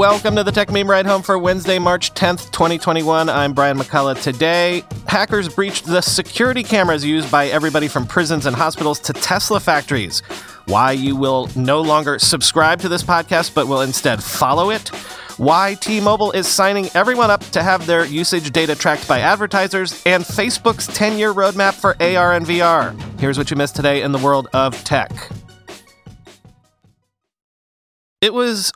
Welcome to the Techmeme Ride Home for Wednesday, March 10th, 2021. I'm Brian McCullough. Today, hackers breached the security cameras used by everybody from prisons and hospitals to Tesla factories. Why you will no longer subscribe to this podcast, but will instead follow it. Why T Mobile is signing everyone up to have their usage data tracked by advertisers, and Facebook's 10 year roadmap for AR and VR. Here's what you missed today in the world of tech. It was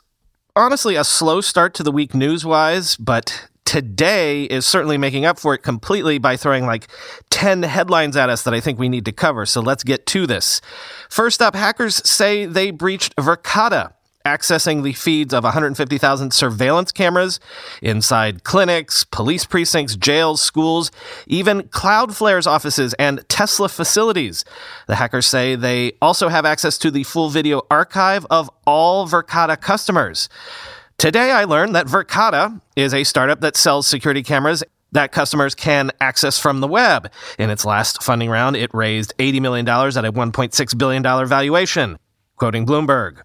honestly a slow start to the week news wise, but today is certainly making up for it completely by throwing like 10 headlines at us that I think we need to cover. So let's get to this. First up, hackers say they breached Verkada, accessing the feeds of 150,000 surveillance cameras inside clinics, police precincts, jails, schools, even Cloudflare's offices and Tesla facilities. The hackers say they also have access to the full video archive of all Verkada customers. Today, I learned that Verkada is a startup that sells security cameras that customers can access from the web. In its last funding round, it raised $80 million at a $1.6 billion valuation. Quoting Bloomberg.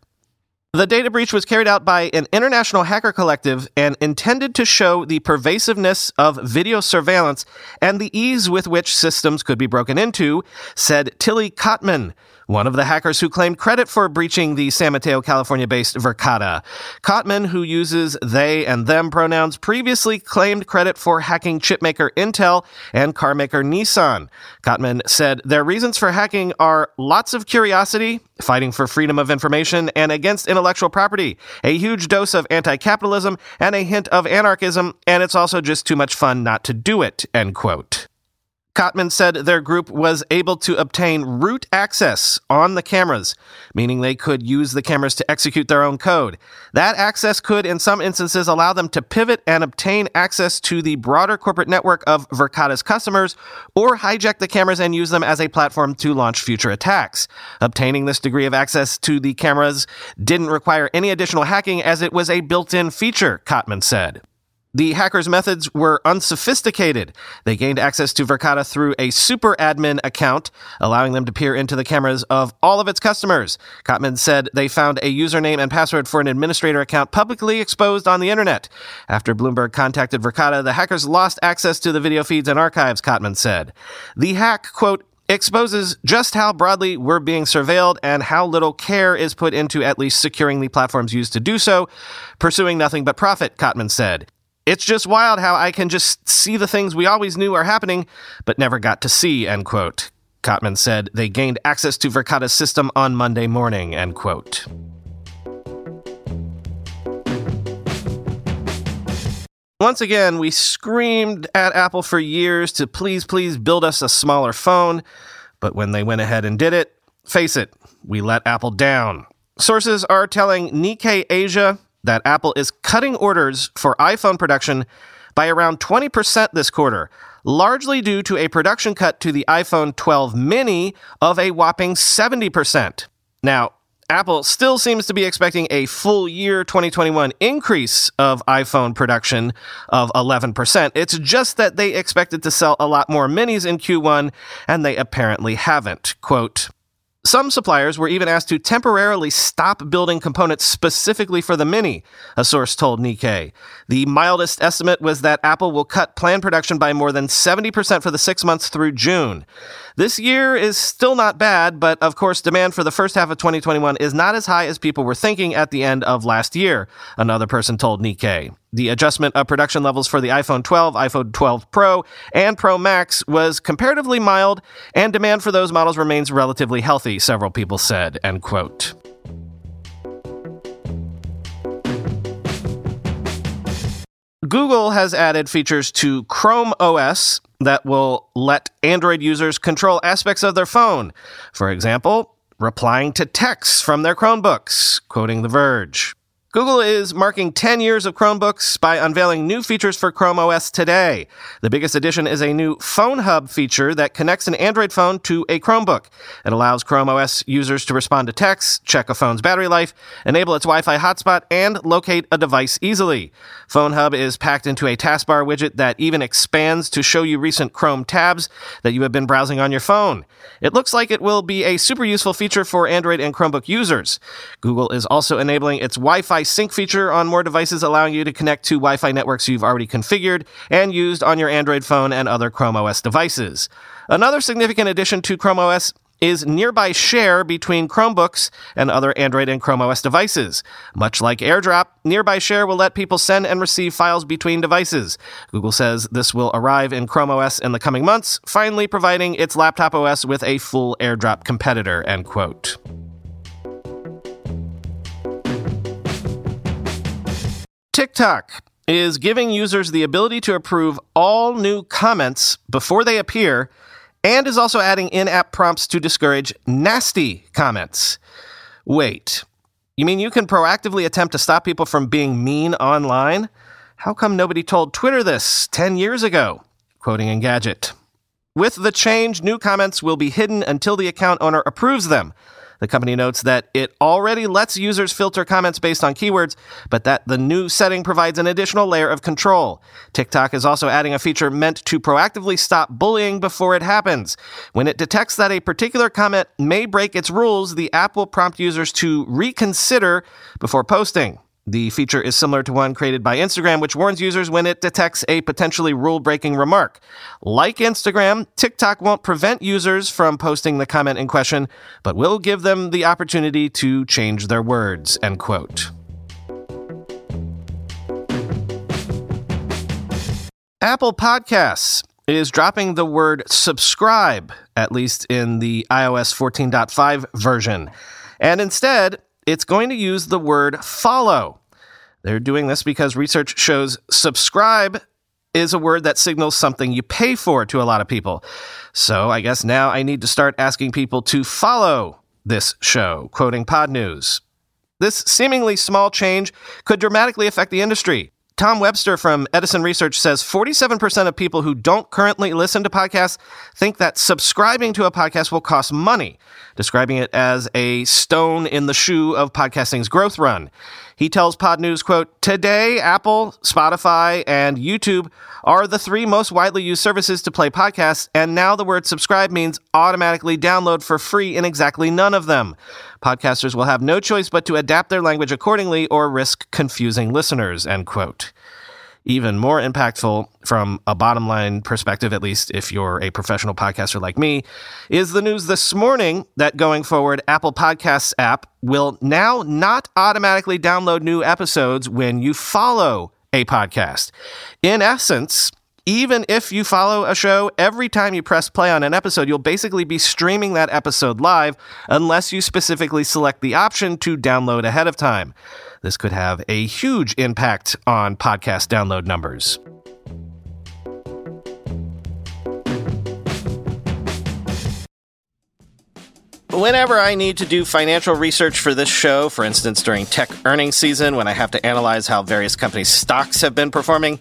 The data breach was carried out by an international hacker collective and intended to show the pervasiveness of video surveillance and the ease with which systems could be broken into, said Tillie Kottmann, one of the hackers who claimed credit for breaching the San Mateo, California based Verkada. Kottmann, who uses they and them pronouns, previously claimed credit for hacking chipmaker Intel and carmaker Nissan. Kottmann said their reasons for hacking are lots of curiosity, fighting for freedom of information, and against intellectual property, a huge dose of anti capitalism, and a hint of anarchism, and it's also just too much fun not to do it, end quote. Kottmann said their group was able to obtain root access on the cameras, meaning they could use the cameras to execute their own code. That access could, in some instances, allow them to pivot and obtain access to the broader corporate network of Verkada's customers, or hijack the cameras and use them as a platform to launch future attacks. Obtaining this degree of access to the cameras didn't require any additional hacking as it was a built in feature, Kottmann said. The hackers' methods were unsophisticated. They gained access to Verkada through a super admin account, allowing them to peer into the cameras of all of its customers. Kottmann said they found a username and password for an administrator account publicly exposed on the internet. After Bloomberg contacted Verkada, the hackers lost access to the video feeds and archives, Kottmann said. The hack, quote, exposes just how broadly we're being surveilled and how little care is put into at least securing the platforms used to do so, pursuing nothing but profit, Kottmann said. It's just wild how I can just see the things we always knew are happening, but never got to see, end quote. Kottmann said they gained access to Verkada's system on Monday morning, end quote. Once again, we screamed at Apple for years to please, please build us a smaller phone, but when they went ahead and did it, face it, we let Apple down. Sources are telling Nikkei Asia that Apple is cutting orders for iPhone production by around 20% this quarter, largely due to a production cut to the iPhone 12 mini of a whopping 70%. Now, Apple still seems to be expecting a full year 2021 increase of iPhone production of 11%. It's just that they expected to sell a lot more minis in Q1, and they apparently haven't. Quote, some suppliers were even asked to temporarily stop building components specifically for the Mini, a source told Nikkei. The mildest estimate was that Apple will cut planned production by more than 70% for the six months through June. This year is still not bad, but of course, demand for the first half of 2021 is not as high as people were thinking at the end of last year, another person told Nikkei. The adjustment of production levels for the iPhone 12, iPhone 12 Pro, and Pro Max was comparatively mild, and demand for those models remains relatively healthy, several people said, end quote. Google has added features to Chrome OS that will let Android users control aspects of their phone. For example, replying to texts from their Chromebooks, quoting The Verge. Google is marking 10 years of Chromebooks by unveiling new features for Chrome OS today. The biggest addition is a new Phone Hub feature that connects an Android phone to a Chromebook. It allows Chrome OS users to respond to texts, check a phone's battery life, enable its Wi Fi hotspot, and locate a device easily. Phone Hub is packed into a taskbar widget that even expands to show you recent Chrome tabs that you have been browsing on your phone. It looks like it will be a super useful feature for Android and Chromebook users. Google is also enabling its Wi Fi sync feature on more devices, allowing you to connect to Wi Fi networks you've already configured and used on your Android phone and other Chrome OS devices. Another significant addition to Chrome OS is nearby share between Chromebooks and other Android and Chrome OS devices. Much like AirDrop, nearby share will let people send and receive files between devices. Google says this will arrive in Chrome OS in the coming months, finally providing its laptop OS with a full AirDrop competitor, end quote. TikTok is giving users the ability to approve all new comments before they appear and is also adding in app prompts to discourage nasty comments. Wait, you mean you can proactively attempt to stop people from being mean online? How come nobody told Twitter this 10 years ago? Quoting Engadget. With the change, new comments will be hidden until the account owner approves them. The company notes that it already lets users filter comments based on keywords, but that the new setting provides an additional layer of control. TikTok is also adding a feature meant to proactively stop bullying before it happens. When it detects that a particular comment may break its rules, the app will prompt users to reconsider before posting. The feature is similar to one created by Instagram, which warns users when it detects a potentially rule breaking remark. Like Instagram, TikTok won't prevent users from posting the comment in question, but will give them the opportunity to change their words. End quote. Apple Podcasts is dropping the word subscribe, at least in the iOS 14.5 version. And instead, it's going to use the word follow. They're doing this because research shows subscribe is a word that signals something you pay for to a lot of people. So I guess now I need to start asking people to follow this show, quoting Podnews. This seemingly small change could dramatically affect the industry. Tom Webster from Edison Research says 47% of people who don't currently listen to podcasts think that subscribing to a podcast will cost money, describing it as a stone in the shoe of podcasting's growth run. He tells Podnews, quote, Today, Apple, Spotify, and YouTube are the three most widely used services to play podcasts, and now the word subscribe means automatically download for free in exactly none of them. Podcasters will have no choice but to adapt their language accordingly or risk confusing listeners, end quote even more impactful from a bottom line perspective, at least if you're a professional podcaster like me, is the news this morning that going forward, Apple Podcasts app will now not automatically download new episodes when you follow a podcast. In essence, even if you follow a show, every time you press play on an episode, you'll basically be streaming that episode live unless you specifically select the option to download ahead of time. This could have a huge impact on podcast download numbers. Whenever I need to do financial research for this show, for instance during tech earnings season when I have to analyze how various companies' stocks have been performing,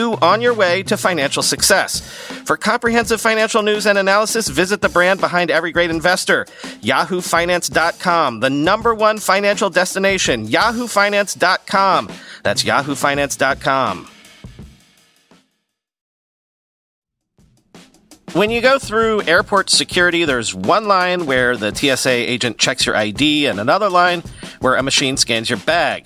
on your way to financial success. For comprehensive financial news and analysis, visit the brand behind every great investor, yahoofinance.com, the number one financial destination, yahoofinance.com. That's yahoofinance.com. When you go through airport security, there's one line where the TSA agent checks your ID and another line where a machine scans your bag.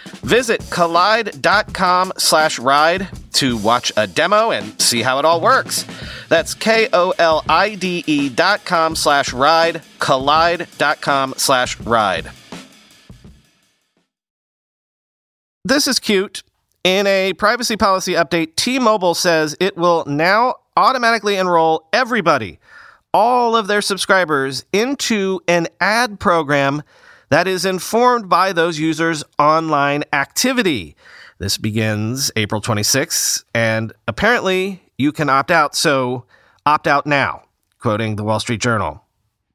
Visit kolide.com slash ride to watch a demo and see how it all works. That's K-O-L-I-D-E dot com slash ride, kolide.com slash ride. This is cute. In a privacy policy update, T-Mobile says it will now automatically enroll everybody, all of their subscribers, into an ad program that is informed by those users' online activity. This begins April 26th, and apparently you can opt out, so opt out now, quoting the Wall Street Journal.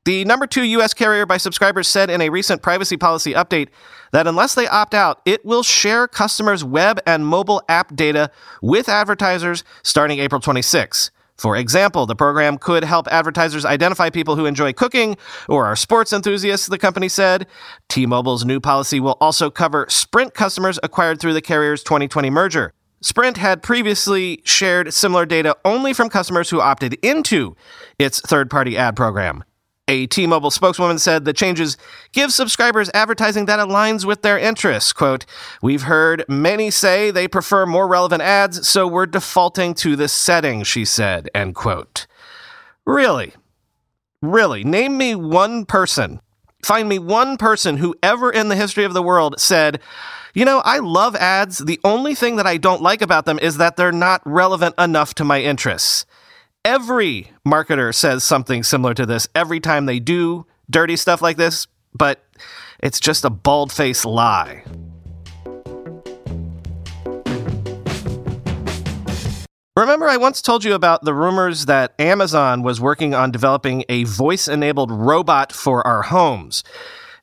The number two U.S. carrier by subscribers said in a recent privacy policy update that unless they opt out, it will share customers' web and mobile app data with advertisers starting April 26. For example, the program could help advertisers identify people who enjoy cooking or are sports enthusiasts, the company said. T Mobile's new policy will also cover Sprint customers acquired through the carrier's 2020 merger. Sprint had previously shared similar data only from customers who opted into its third party ad program. A T Mobile spokeswoman said the changes give subscribers advertising that aligns with their interests. Quote, We've heard many say they prefer more relevant ads, so we're defaulting to this setting, she said. End quote. Really? Really? Name me one person, find me one person who ever in the history of the world said, you know, I love ads. The only thing that I don't like about them is that they're not relevant enough to my interests. Every marketer says something similar to this every time they do dirty stuff like this, but it's just a bald faced lie. Remember, I once told you about the rumors that Amazon was working on developing a voice enabled robot for our homes,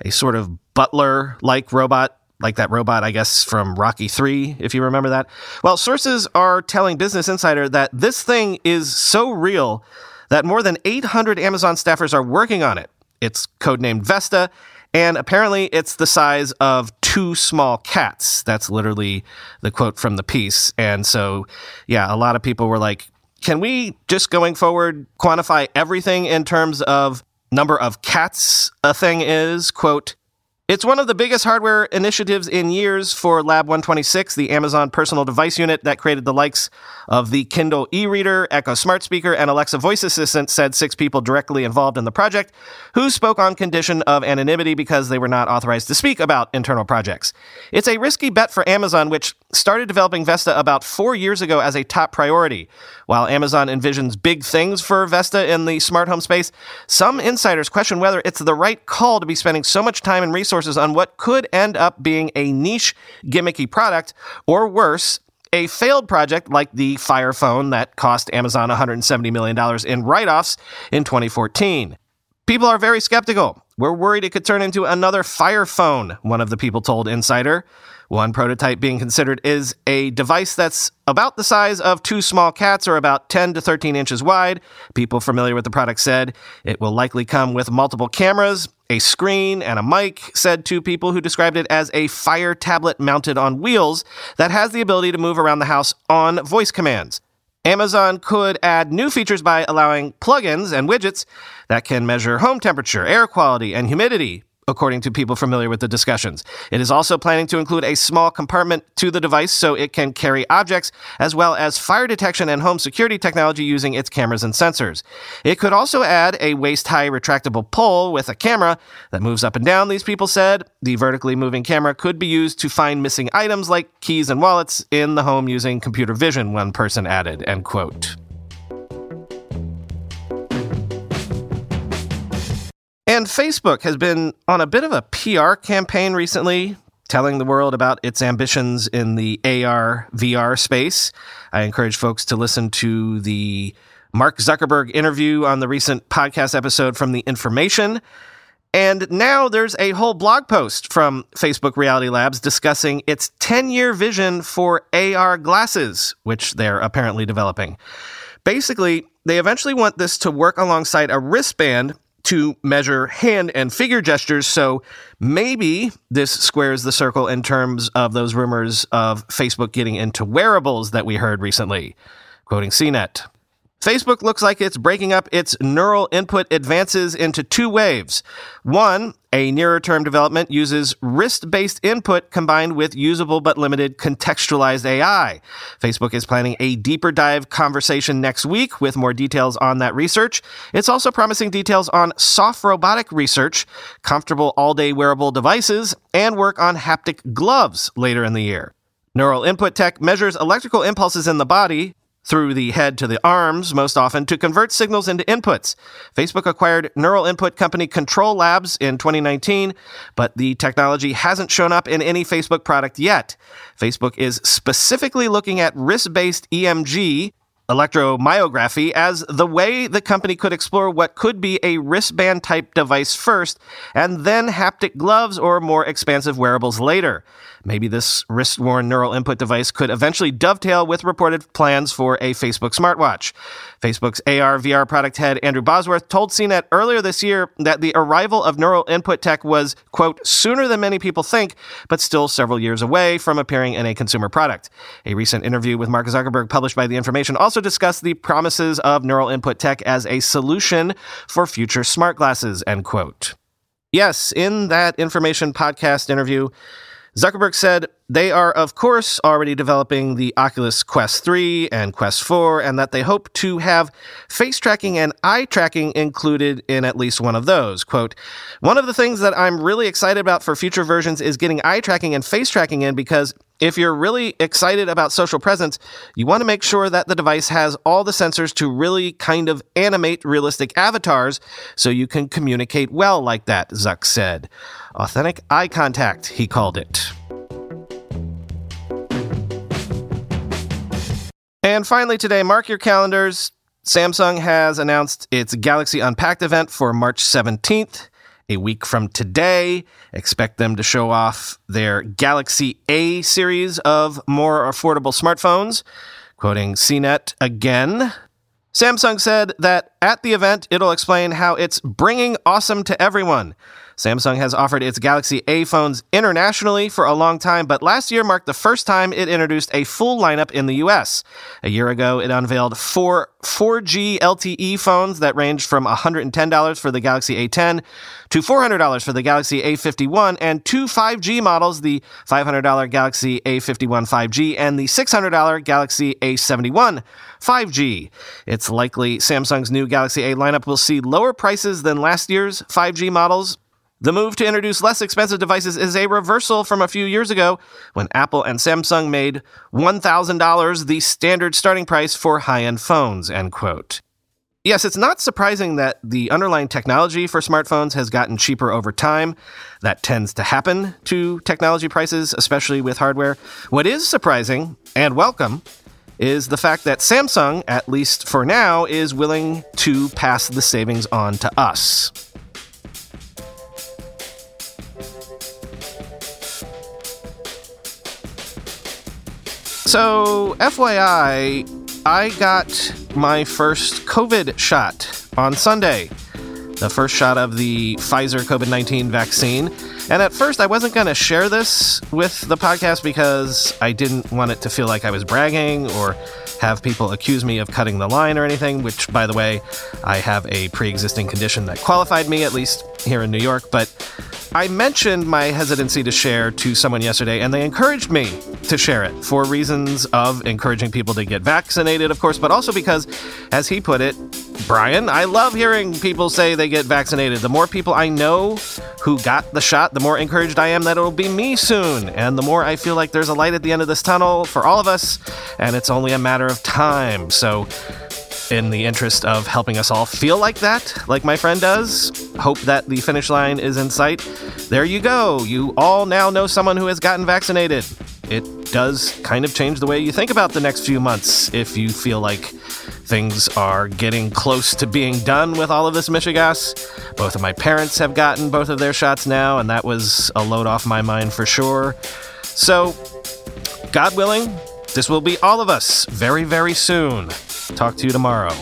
a sort of butler like robot like that robot, I guess, from Rocky 3, if you remember that. Well, sources are telling Business Insider that this thing is so real that more than 800 Amazon staffers are working on it. It's codenamed Vesta, and apparently it's the size of two small cats. That's literally the quote from the piece. And so, yeah, a lot of people were like, can we just going forward quantify everything in terms of number of cats a thing is? Quote, it's one of the biggest hardware initiatives in years for Lab 126, the Amazon personal device unit that created the likes of the Kindle e reader, Echo Smart Speaker, and Alexa Voice Assistant, said six people directly involved in the project who spoke on condition of anonymity because they were not authorized to speak about internal projects. It's a risky bet for Amazon, which started developing Vesta about four years ago as a top priority. While Amazon envisions big things for Vesta in the smart home space, some insiders question whether it's the right call to be spending so much time and resources resources on what could end up being a niche, gimmicky product, or worse, a failed project like the Fire Phone that cost Amazon $170 million in write offs in 2014. People are very skeptical. We're worried it could turn into another Fire Phone, one of the people told Insider. One prototype being considered is a device that's about the size of two small cats or about 10 to 13 inches wide. People familiar with the product said it will likely come with multiple cameras, a screen, and a mic, said two people who described it as a fire tablet mounted on wheels that has the ability to move around the house on voice commands. Amazon could add new features by allowing plugins and widgets that can measure home temperature, air quality, and humidity, according to people familiar with the discussions. It is also planning to include a small compartment to the device so it can carry objects, as well as fire detection and home security technology using its cameras and sensors. It could also add a waist high retractable pole with a camera that moves up and down, these people said. The vertically moving camera could be used to find missing items like keys and wallets in the home using computer vision, one person added, end quote. And Facebook has been on a bit of a PR campaign recently, telling the world about its ambitions in the AR VR space. I encourage folks to listen to the Mark Zuckerberg interview on the recent podcast episode from The Information. And now there's a whole blog post from Facebook Reality Labs discussing its 10 year vision for AR glasses, which they're apparently developing. Basically, they eventually want this to work alongside a wristband to measure hand and figure gestures. So maybe this squares the circle in terms of those rumors of Facebook getting into wearables that we heard recently. Quoting CNET. Facebook looks like it's breaking up its neural input advances into two waves. One, a nearer term development uses wrist based input combined with usable but limited contextualized AI. Facebook is planning a deeper dive conversation next week with more details on that research. It's also promising details on soft robotic research, comfortable all day wearable devices, and work on haptic gloves later in the year. Neural input tech measures electrical impulses in the body, through the head to the arms most often to convert signals into inputs. Facebook acquired neural input company CTRL-labs in 2019, but the technology hasn't shown up in any Facebook product yet. Facebook is specifically looking at wrist based EMG, electromyography as the way the company could explore what could be a wristband type device first, and then haptic gloves or more expansive wearables later. Maybe this wrist worn neural input device could eventually dovetail with reported plans for a Facebook smartwatch. Facebook's AR VR product head Andrew Bosworth told CNET earlier this year that the arrival of neural input tech was, quote, sooner than many people think, but still several years away from appearing in a consumer product. A recent interview with Mark Zuckerberg published by The Information also discussed the promises of neural input tech as a solution for future smart glasses, end quote. Yes, in that information podcast interview, Zuckerberg said they are, of course, already developing the Oculus Quest 3 and Quest 4, and that they hope to have face tracking and eye tracking included in at least one of those. Quote, One of the things that I'm really excited about for future versions is getting eye tracking and face tracking in because if you're really excited about social presence, you want to make sure that the device has all the sensors to really kind of animate realistic avatars so you can communicate well like that, Zuck said. Authentic eye contact, he called it. And finally, today, mark your calendars. Samsung has announced its Galaxy Unpacked event for March 17th. A week from today, expect them to show off their Galaxy A series of more affordable smartphones. Quoting CNET again, Samsung said that at the event, it'll explain how it's bringing awesome to everyone. Samsung has offered its Galaxy A phones internationally for a long time, but last year marked the first time it introduced a full lineup in the US. A year ago, it unveiled four 4G LTE phones that ranged from $110 for the Galaxy A10 to $400 for the Galaxy A51 and two 5G models, the $500 Galaxy A51 5G and the $600 Galaxy A71 5G. It's likely Samsung's new Galaxy A lineup will see lower prices than last year's 5G models, the move to introduce less expensive devices is a reversal from a few years ago when Apple and Samsung made $1,000 the standard starting price for high-end phones, end quote. Yes, it's not surprising that the underlying technology for smartphones has gotten cheaper over time. That tends to happen to technology prices, especially with hardware. What is surprising and welcome is the fact that Samsung, at least for now, is willing to pass the savings on to us. So, FYI, I got my first COVID shot on Sunday. The first shot of the Pfizer COVID 19 vaccine. And at first, I wasn't going to share this with the podcast because I didn't want it to feel like I was bragging or have people accuse me of cutting the line or anything, which, by the way, I have a pre existing condition that qualified me, at least here in New York. But I mentioned my hesitancy to share to someone yesterday, and they encouraged me to share it for reasons of encouraging people to get vaccinated, of course, but also because, as he put it, Brian, I love hearing people say they get vaccinated. The more people I know who got the shot, the more encouraged I am that it'll be me soon. And the more I feel like there's a light at the end of this tunnel for all of us, and it's only a matter of time. So, in the interest of helping us all feel like that, like my friend does, hope that the finish line is in sight. There you go. You all now know someone who has gotten vaccinated. It does kind of change the way you think about the next few months if you feel like things are getting close to being done with all of this Michigas. Both of my parents have gotten both of their shots now, and that was a load off my mind for sure. So, God willing, this will be all of us very, very soon. Talk to you tomorrow.